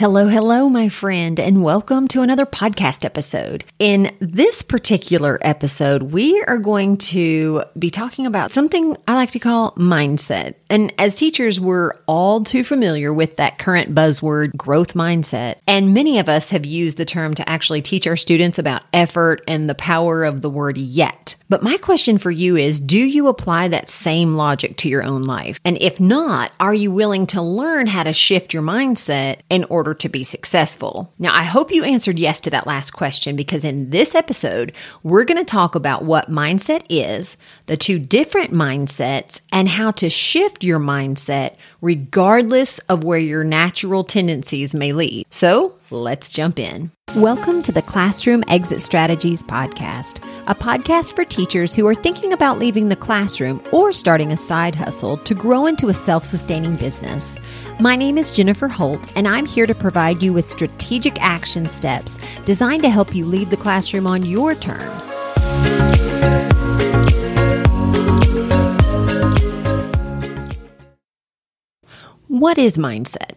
Hello, hello, my friend, and welcome to another podcast episode. In this particular episode, we are going to be talking about something I like to call mindset. And as teachers, we're all too familiar with that current buzzword, growth mindset. And many of us have used the term to actually teach our students about effort and the power of the word yet. But my question for you is do you apply that same logic to your own life? And if not, are you willing to learn how to shift your mindset in order to be successful? Now, I hope you answered yes to that last question because in this episode, we're going to talk about what mindset is, the two different mindsets, and how to shift your mindset regardless of where your natural tendencies may lead. So let's jump in. Welcome to the Classroom Exit Strategies Podcast, a podcast for teachers who are thinking about leaving the classroom or starting a side hustle to grow into a self sustaining business. My name is Jennifer Holt, and I'm here to provide you with strategic action steps designed to help you leave the classroom on your terms. What is mindset?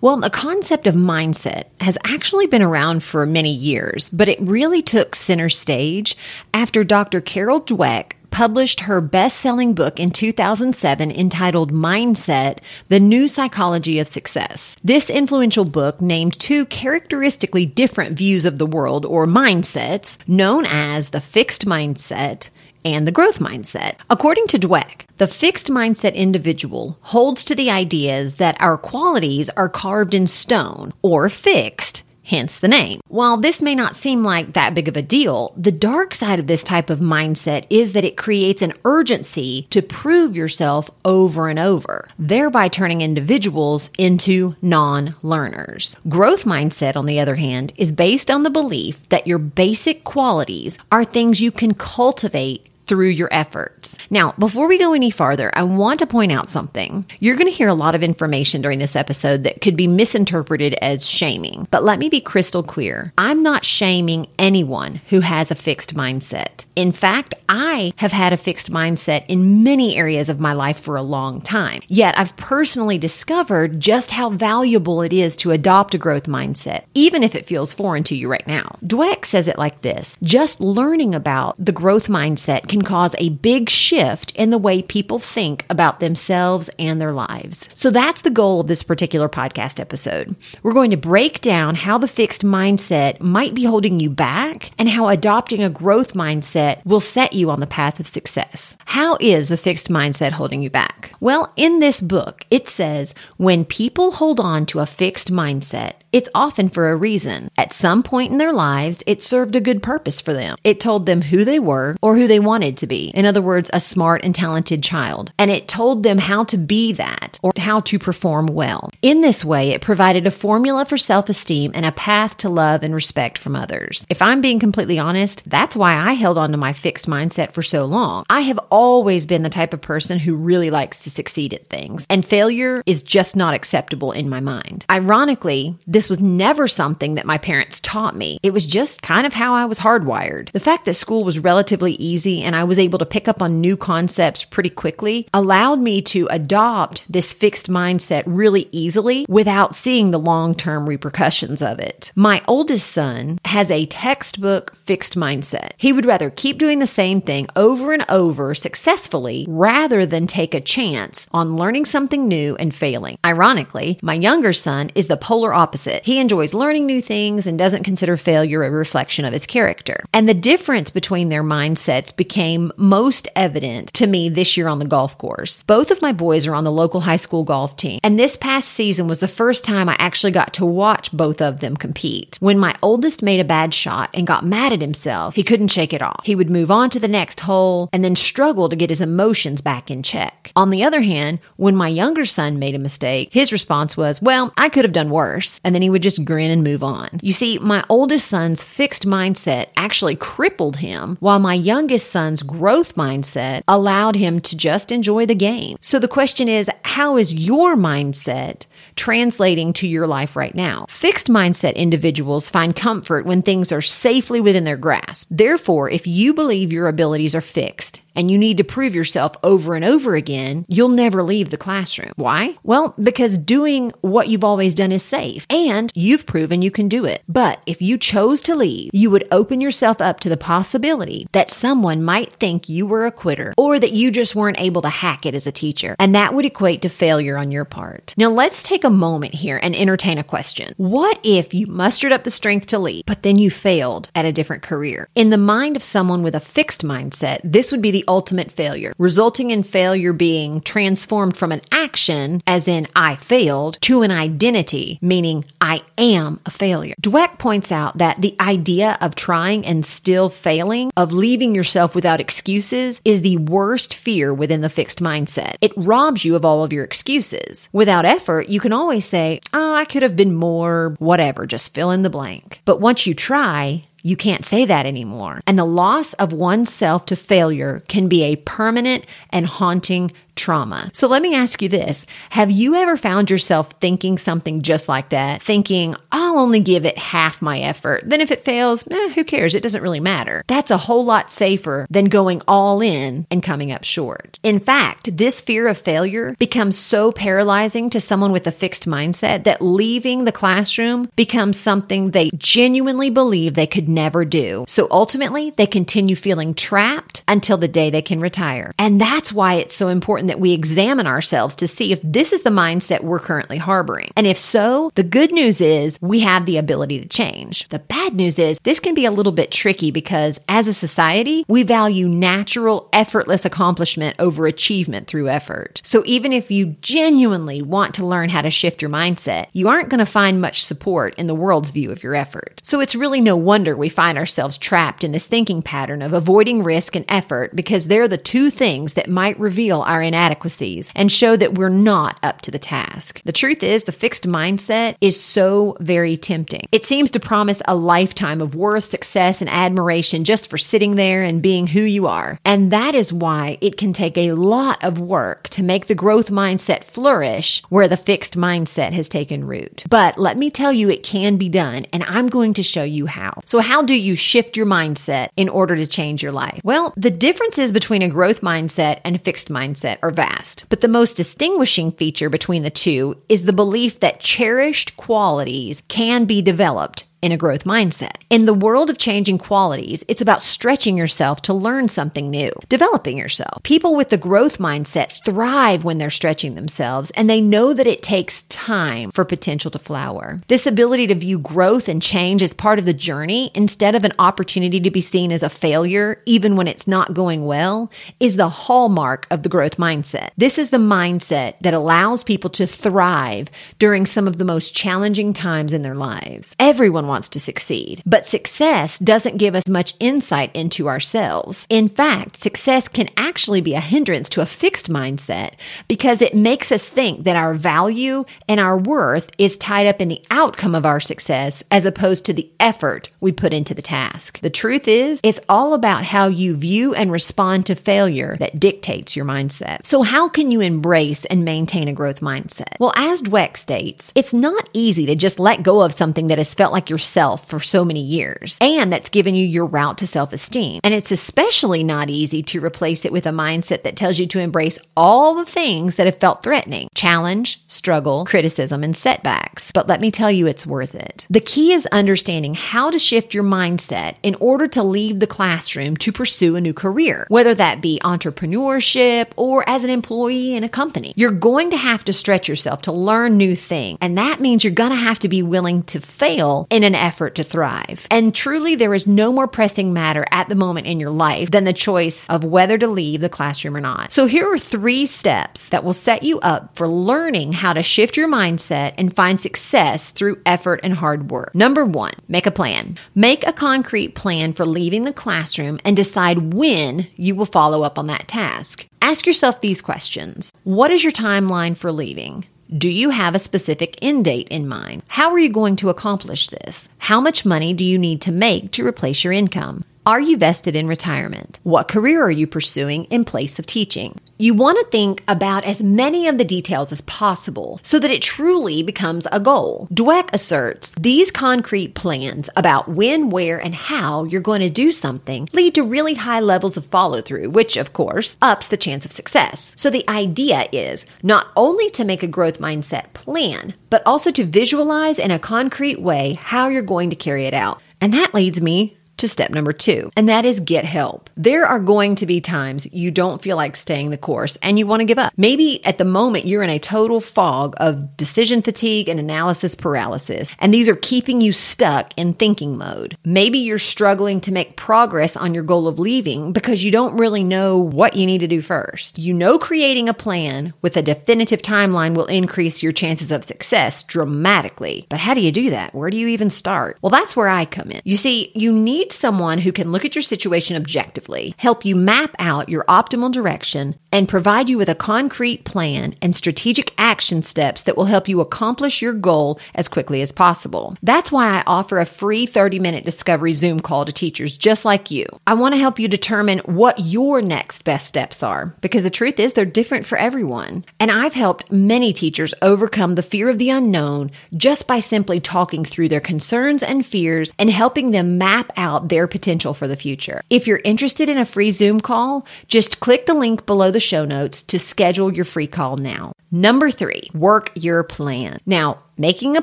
Well, the concept of mindset has actually been around for many years, but it really took center stage after Dr. Carol Dweck published her best selling book in 2007 entitled Mindset The New Psychology of Success. This influential book named two characteristically different views of the world or mindsets known as the fixed mindset and the growth mindset. According to Dweck, the fixed mindset individual holds to the ideas that our qualities are carved in stone or fixed hence the name. While this may not seem like that big of a deal, the dark side of this type of mindset is that it creates an urgency to prove yourself over and over, thereby turning individuals into non learners. Growth mindset, on the other hand, is based on the belief that your basic qualities are things you can cultivate through your efforts. Now, before we go any farther, I want to point out something. You're going to hear a lot of information during this episode that could be misinterpreted as shaming, but let me be crystal clear. I'm not shaming anyone who has a fixed mindset. In fact, I have had a fixed mindset in many areas of my life for a long time. Yet I've personally discovered just how valuable it is to adopt a growth mindset, even if it feels foreign to you right now. Dweck says it like this just learning about the growth mindset can cause a big shift in the way people think about themselves and their lives. So that's the goal of this particular podcast episode. We're going to break down how the fixed mindset might be holding you back and how adopting a growth mindset will set you on the path of success. How is the fixed mindset holding you back? Well, in this book, it says when people hold on to a fixed mindset, it's often for a reason. At some point in their lives, it served a good purpose for them. It told them who they were or who they wanted to be. In other words, a smart and talented child. And it told them how to be that or how to perform well. In this way, it provided a formula for self esteem and a path to love and respect from others. If I'm being completely honest, that's why I held on to my fixed mindset for so long. I have always been the type of person who really likes to succeed at things, and failure is just not acceptable in my mind. Ironically, this this was never something that my parents taught me. It was just kind of how I was hardwired. The fact that school was relatively easy and I was able to pick up on new concepts pretty quickly allowed me to adopt this fixed mindset really easily without seeing the long term repercussions of it. My oldest son has a textbook fixed mindset. He would rather keep doing the same thing over and over successfully rather than take a chance on learning something new and failing. Ironically, my younger son is the polar opposite it. He enjoys learning new things and doesn't consider failure a reflection of his character. And the difference between their mindsets became most evident to me this year on the golf course. Both of my boys are on the local high school golf team, and this past season was the first time I actually got to watch both of them compete. When my oldest made a bad shot and got mad at himself, he couldn't shake it off. He would move on to the next hole and then struggle to get his emotions back in check. On the other hand, when my younger son made a mistake, his response was, Well, I could have done worse. And then he would just grin and move on. You see, my oldest son's fixed mindset actually crippled him, while my youngest son's growth mindset allowed him to just enjoy the game. So the question is, how is your mindset translating to your life right now? Fixed mindset individuals find comfort when things are safely within their grasp. Therefore, if you believe your abilities are fixed, and you need to prove yourself over and over again, you'll never leave the classroom. Why? Well, because doing what you've always done is safe and you've proven you can do it. But if you chose to leave, you would open yourself up to the possibility that someone might think you were a quitter or that you just weren't able to hack it as a teacher. And that would equate to failure on your part. Now, let's take a moment here and entertain a question. What if you mustered up the strength to leave, but then you failed at a different career? In the mind of someone with a fixed mindset, this would be the ultimate failure, resulting in failure being transformed from an action, as in I failed, to an identity, meaning I am a failure. Dweck points out that the idea of trying and still failing, of leaving yourself without excuses, is the worst fear within the fixed mindset. It robs you of all of your excuses. Without effort, you can always say, Oh, I could have been more, whatever, just fill in the blank. But once you try, you can't say that anymore. And the loss of oneself to failure can be a permanent and haunting trauma. So let me ask you this. Have you ever found yourself thinking something just like that? Thinking, I'll only give it half my effort. Then if it fails, eh, who cares? It doesn't really matter. That's a whole lot safer than going all in and coming up short. In fact, this fear of failure becomes so paralyzing to someone with a fixed mindset that leaving the classroom becomes something they genuinely believe they could never do. So ultimately, they continue feeling trapped until the day they can retire. And that's why it's so important that we examine ourselves to see if this is the mindset we're currently harboring. And if so, the good news is we have the ability to change. The bad news is this can be a little bit tricky because as a society, we value natural, effortless accomplishment over achievement through effort. So even if you genuinely want to learn how to shift your mindset, you aren't going to find much support in the world's view of your effort. So it's really no wonder we find ourselves trapped in this thinking pattern of avoiding risk and effort because they're the two things that might reveal our inadequacies and show that we're not up to the task. The truth is, the fixed mindset is so very tempting. It seems to promise a lifetime of worth, success, and admiration just for sitting there and being who you are. And that is why it can take a lot of work to make the growth mindset flourish where the fixed mindset has taken root. But let me tell you, it can be done, and I'm going to show you how. So, how do you shift your mindset in order to change your life? Well, the differences between a growth mindset and a fixed mindset are vast. But the most distinguishing feature between the two is the belief that cherished qualities can be developed in a growth mindset. In the world of changing qualities, it's about stretching yourself to learn something new, developing yourself. People with the growth mindset thrive when they're stretching themselves and they know that it takes time for potential to flower. This ability to view growth and change as part of the journey instead of an opportunity to be seen as a failure, even when it's not going well, is the hallmark of the growth mindset. This is the mindset that allows people to thrive during some of the most challenging times in their lives. Everyone wants to succeed, but success doesn't give us much insight into ourselves. In fact, success can actually be a hindrance to a fixed mindset because it makes us think that our value and our worth is tied up in the outcome of our success as opposed to the effort we put into the task. The truth is, it's all about how you view and respond to failure that dictates your mindset. So, how can you embrace and maintain a growth mindset? Well, as Dweck states, it's not easy to just let go of something that has felt like your yourself for so many years, and that's given you your route to self esteem. And it's especially not easy to replace it with a mindset that tells you to embrace all the things that have felt threatening challenge, struggle, criticism, and setbacks. But let me tell you, it's worth it. The key is understanding how to shift your mindset in order to leave the classroom to pursue a new career, whether that be entrepreneurship or as an employee in a company. You're going to have to stretch yourself to learn new things, and that means you're going to have to be willing to fail in an effort to thrive. And truly, there is no more pressing matter at the moment in your life than the choice of whether to leave the classroom or not. So, here are three steps that will set you up for learning how to shift your mindset and find success through effort and hard work. Number one, make a plan. Make a concrete plan for leaving the classroom and decide when you will follow up on that task. Ask yourself these questions What is your timeline for leaving? Do you have a specific end date in mind? How are you going to accomplish this? How much money do you need to make to replace your income? Are you vested in retirement? What career are you pursuing in place of teaching? You want to think about as many of the details as possible so that it truly becomes a goal. Dweck asserts these concrete plans about when, where, and how you're going to do something lead to really high levels of follow through, which of course ups the chance of success. So the idea is not only to make a growth mindset plan, but also to visualize in a concrete way how you're going to carry it out. And that leads me to step number two, and that is get help. There are going to be times you don't feel like staying the course and you want to give up. Maybe at the moment you're in a total fog of decision fatigue and analysis paralysis, and these are keeping you stuck in thinking mode. Maybe you're struggling to make progress on your goal of leaving because you don't really know what you need to do first. You know, creating a plan with a definitive timeline will increase your chances of success dramatically. But how do you do that? Where do you even start? Well, that's where I come in. You see, you need someone who can look at your situation objectively, help you map out your optimal direction, and provide you with a concrete plan and strategic action steps that will help you accomplish your goal as quickly as possible. That's why I offer a free 30 minute discovery Zoom call to teachers just like you. I want to help you determine what your next best steps are because the truth is they're different for everyone. And I've helped many teachers overcome the fear of the unknown just by simply talking through their concerns and fears and helping them map out their potential for the future. If you're interested in a free Zoom call, just click the link below the show notes to schedule your free call now. Number three, work your plan. Now, making a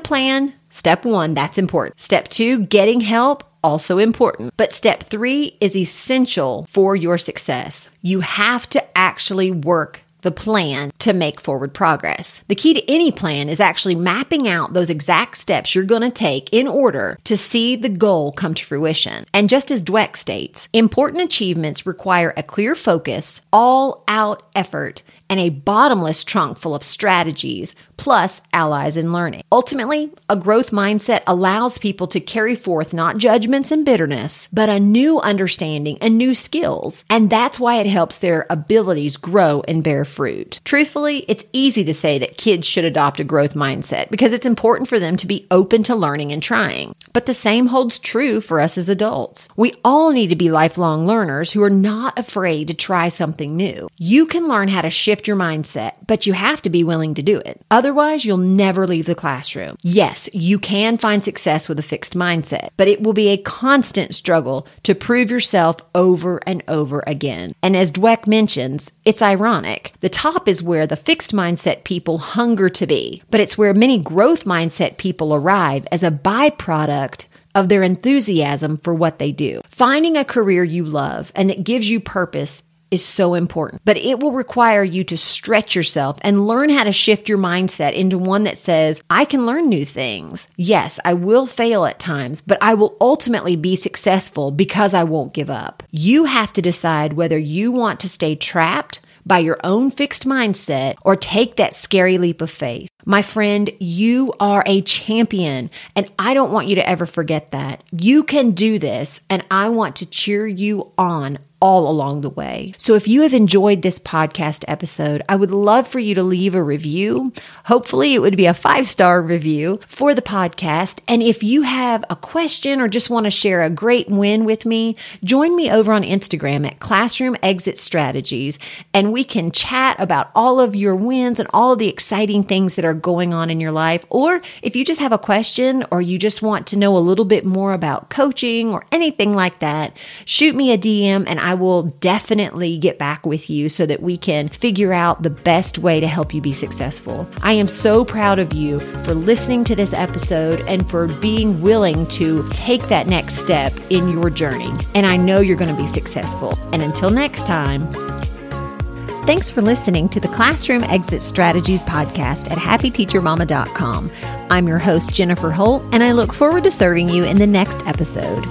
plan, step one, that's important. Step two, getting help also important. But step three is essential for your success. You have to actually work the plan to make forward progress. The key to any plan is actually mapping out those exact steps you're going to take in order to see the goal come to fruition. And just as Dweck states, important achievements require a clear focus, all out effort, and a bottomless trunk full of strategies, plus allies in learning. Ultimately, a growth mindset allows people to carry forth not judgments and bitterness, but a new understanding and new skills. And that's why it helps their abilities grow and bear fruit. Truthfully, it's easy to say that kids should adopt a growth mindset because it's important for them to be open to learning and trying. But the same holds true for us as adults. We all need to be lifelong learners who are not afraid to try something new. You can learn how to shift your mindset, but you have to be willing to do it. Otherwise, you'll never leave the classroom. Yes, you can find success with a fixed mindset, but it will be a constant struggle to prove yourself over and over again. And as Dweck mentions, it's ironic. The top is where the fixed mindset people hunger to be, but it's where many growth mindset people arrive as a byproduct of their enthusiasm for what they do. Finding a career you love and that gives you purpose is so important, but it will require you to stretch yourself and learn how to shift your mindset into one that says, I can learn new things. Yes, I will fail at times, but I will ultimately be successful because I won't give up. You have to decide whether you want to stay trapped by your own fixed mindset or take that scary leap of faith. My friend, you are a champion, and I don't want you to ever forget that. You can do this, and I want to cheer you on all along the way. So if you have enjoyed this podcast episode, I would love for you to leave a review. Hopefully, it would be a five star review for the podcast. And if you have a question or just want to share a great win with me, join me over on Instagram at Classroom Exit Strategies, and we can chat about all of your wins and all of the exciting things that are going on in your life. Or if you just have a question or you just want to know a little bit more about coaching or anything like that, shoot me a DM and I I will definitely get back with you so that we can figure out the best way to help you be successful. I am so proud of you for listening to this episode and for being willing to take that next step in your journey. And I know you're going to be successful. And until next time, Thanks for listening to the Classroom Exit Strategies podcast at happyteachermama.com. I'm your host, Jennifer Holt, and I look forward to serving you in the next episode.